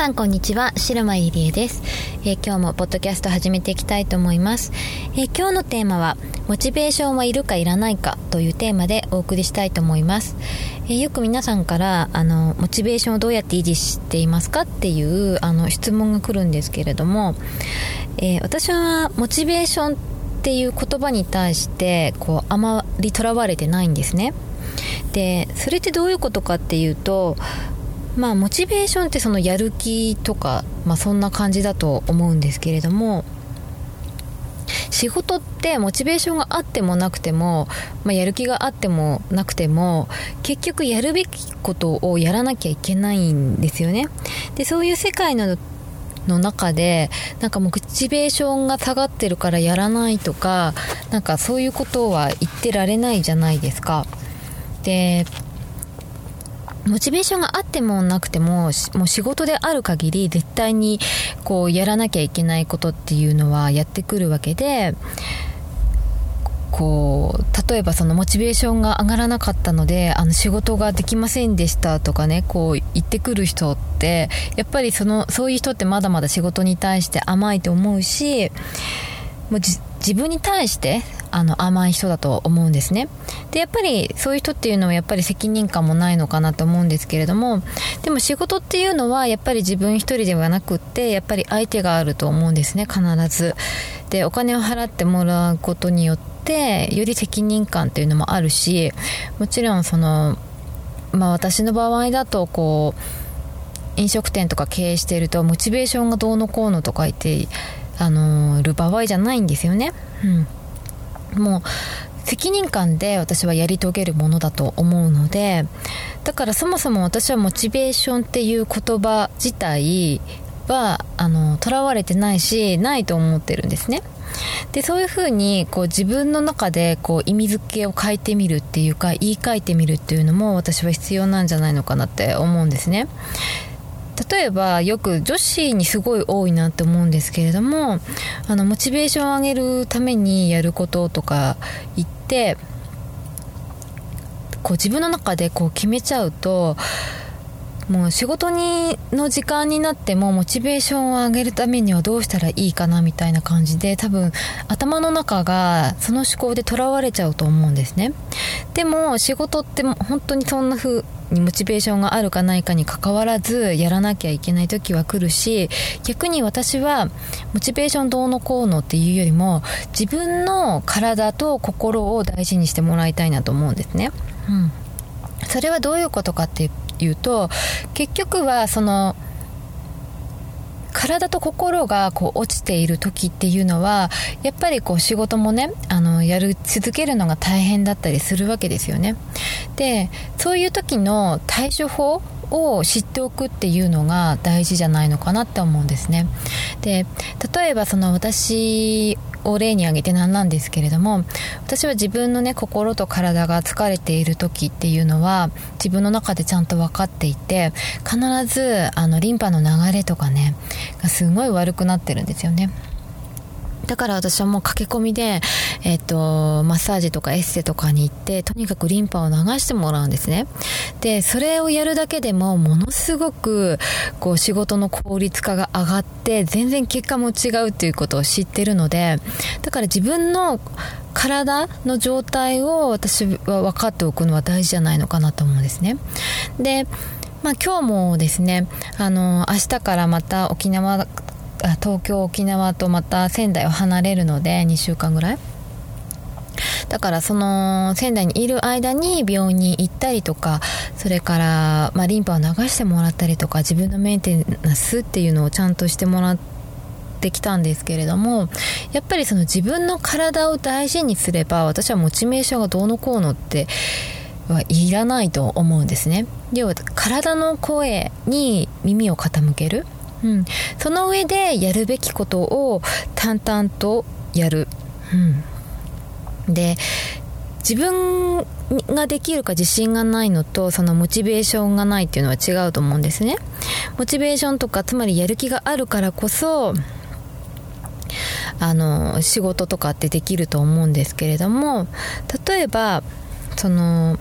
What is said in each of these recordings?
さんこんにちは白間入江です、えー、今日もポッドキャスト始めていきたいと思います、えー、今日のテーマはモチベーションはいるかいらないかというテーマでお送りしたいと思います、えー、よく皆さんからあのモチベーションをどうやって維持していますかっていうあの質問が来るんですけれども、え私はモチベーションっていう言葉に対してこうあまりとらわれてないんですね。でそれってどういうことかっていうとまあモチベーションってそのやる気とか、まあ、そんな感じだと思うんですけれども仕事ってモチベーションがあってもなくても、まあ、やる気があってもなくても結局やるべきことをやらなきゃいけないんですよね。でそういう世界のの中でなんかモチベーションが下がってるからやらないとかなんかそういうことは言ってられないじゃないですか。でモチベーションがあってもなくてももう仕事である限り絶対にこうやらなきゃいけないことっていうのはやってくるわけでこう例えばそのモチベーションが上がらなかったのであの仕事ができませんでしたとかねこう言ってくる人ってやっぱりそのそういう人ってまだまだ仕事に対して甘いと思うしもう自分に対してあの甘い人だと思うんですね。でやっぱりそういう人っていうのはやっぱり責任感もないのかなと思うんですけれどもでも仕事っていうのはやっぱり自分一人ではなくってやっぱり相手があると思うんですね必ず。でお金を払ってもらうことによってより責任感っていうのもあるしもちろんそのまあ私の場合だとこう飲食店とか経営してるとモチベーションがどうのこうのとか言ってあのる場合じゃないんですよね。うん。もう責任感で私はやり遂げるものだと思うのでだからそもそも私はモチベーションっていう言葉自体はあの囚われてないしないと思ってるんですね。でそういうふうにこう自分の中でこう意味付けを変えてみるっていうか言い換えてみるっていうのも私は必要なんじゃないのかなって思うんですね。例えばよく女子にすごい多いなって思うんですけれどもあのモチベーションを上げるためにやることとか言ってこう自分の中でこう決めちゃうともう仕事にの時間になってもモチベーションを上げるためにはどうしたらいいかなみたいな感じで多分頭の中がその思考でとらわれちゃうと思うんですね。でも仕事って本当にそんな風にモチベーションがあるかないかにかかわらずやらなきゃいけない時は来るし逆に私はモチベーションどうのこうのっていうよりも自分の体と心を大事にしてもらいたいなと思うんですね。うん。それはどういうことかっていうと結局はその体と心がこう落ちている時っていうのはやっぱりこう仕事もねあのやる続けるのが大変だったりするわけですよね。でそういう時の対処法を知っておくっていうのが大事じゃないのかなって思うんですね。で例えばその私を例に挙げてなんなんですけれども私は自分のね心と体が疲れている時っていうのは自分の中でちゃんと分かっていて必ずあのリンパの流れとかねがすごい悪くなってるんですよね。だから私はもう駆け込みで、えっ、と、マッサージとかエッセとかに行って、とにかくリンパを流してもらうんですね。で、それをやるだけでも、ものすごく、こう、仕事の効率化が上がって、全然結果も違うっていうことを知ってるので、だから自分の体の状態を私は分かっておくのは大事じゃないのかなと思うんですね。で、まあ、今日もですね、あの、明日からまた沖縄東京沖縄とまた仙台を離れるので2週間ぐらい。だからその仙台にいる間に病院に行ったりとかそれから、まあ、リンパを流してもらったりとか自分のメンテナンスっていうのをちゃんとしてもらっってきたんですけれどもやっぱりその自分の体を大事にすれば私はモチベーションがどうのこうのってはいらないと思うんですね。要は体の声に耳を傾ける、うん、その上でやるべきことを淡々とやる、うん、で自分ができるか自信がないのとそのモチベーションがないっていうのは違うと思うんですね。モチベーションとかつまりやる気があるからこそあの仕事とかってできると思うんですけれども例えばその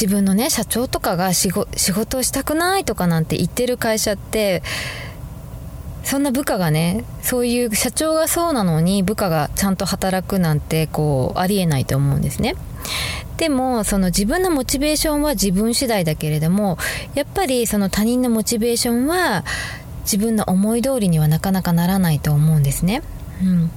自分のね社長とかが仕事をしたくないとかなんて言ってる会社ってそんな部下がねそういう社長がそうなのに部下がちゃんと働くなんてこうありえないと思うんですね。でもその自分のモチベーションは自分次第だけれどもやっぱりその他人のモチベーションは自分の思い通りにはなかなかならないと思うんですね。うん。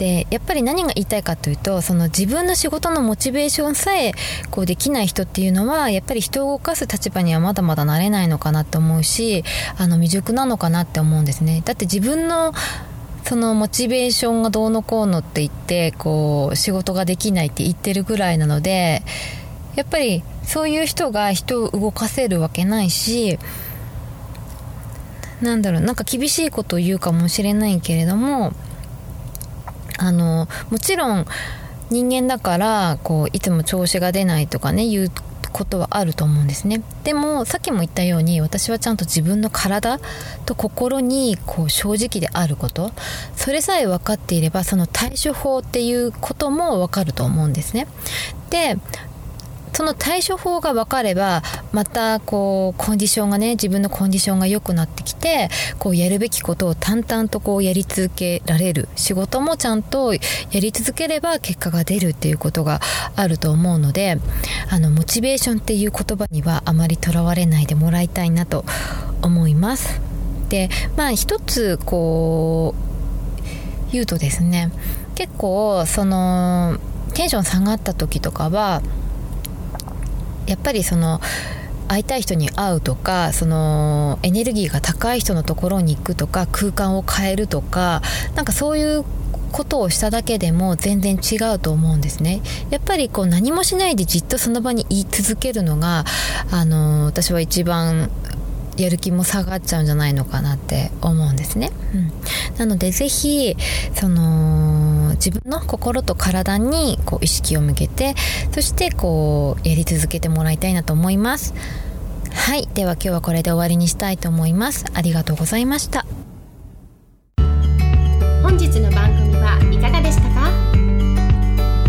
でやっぱり何が言いたいかというとその自分の仕事のモチベーションさえこうできない人っていうのはやっぱり人を動かす立場にはまだまだなれないのかなと思うしあの未熟なのかなって思うんですね。だって自分のそのモチベーションがどうのこうのって言ってこう仕事ができないって言ってるぐらいなのでやっぱりそういう人が人を動かせるわけないしなんだろうなんか厳しいことを言うかもしれないけれどもあのもちろん人間だからこういつも調子が出ないとかね言うことはあると思うんですね。でもさっきも言ったように私はちゃんと自分の体と心にこう正直であること。それさえ分かっていればその対処法っていうことも分かると思うんですね。でその対処法が分かればまたこうコンディションがね自分のコンディションが良くなってきてこうやるべきことを淡々とこうやり続けられる仕事もちゃんとやり続ければ結果が出るっていうことがあると思うのであのモチベーションっていう言葉にはあまりとらわれないでもらいたいなと思います。でまあ一つこう言うとですね結構そのテンション下がった時とかはやっぱりその会いたい人に会うとかそのエネルギーが高い人のところに行くとか空間を変えるとかなんかそういうことをしただけでも全然違うと思うんですね。やっぱりこう何もしないでじっとその場に言い続けるのがあの私は一番やる気も下がっちゃうんじゃないのかなって思うんですね。うん、なのでぜひその自分の心と体にこう意識を向けてそしてこうやり続けてもらいたいなと思います。はい、では今日はこれで終わりにしたいと思います。ありがとうございました。本日の番組はいかがでしたか？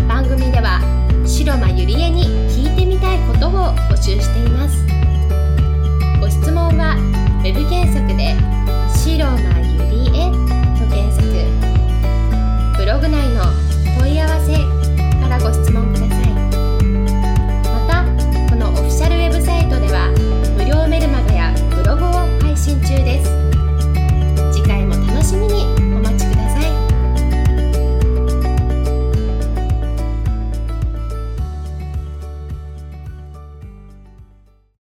番組では白間ゆりえに聞いてみたいことを募集しています。質問は Web 検索で「白がゆりえ」と検索。ブログ内の問い合わせ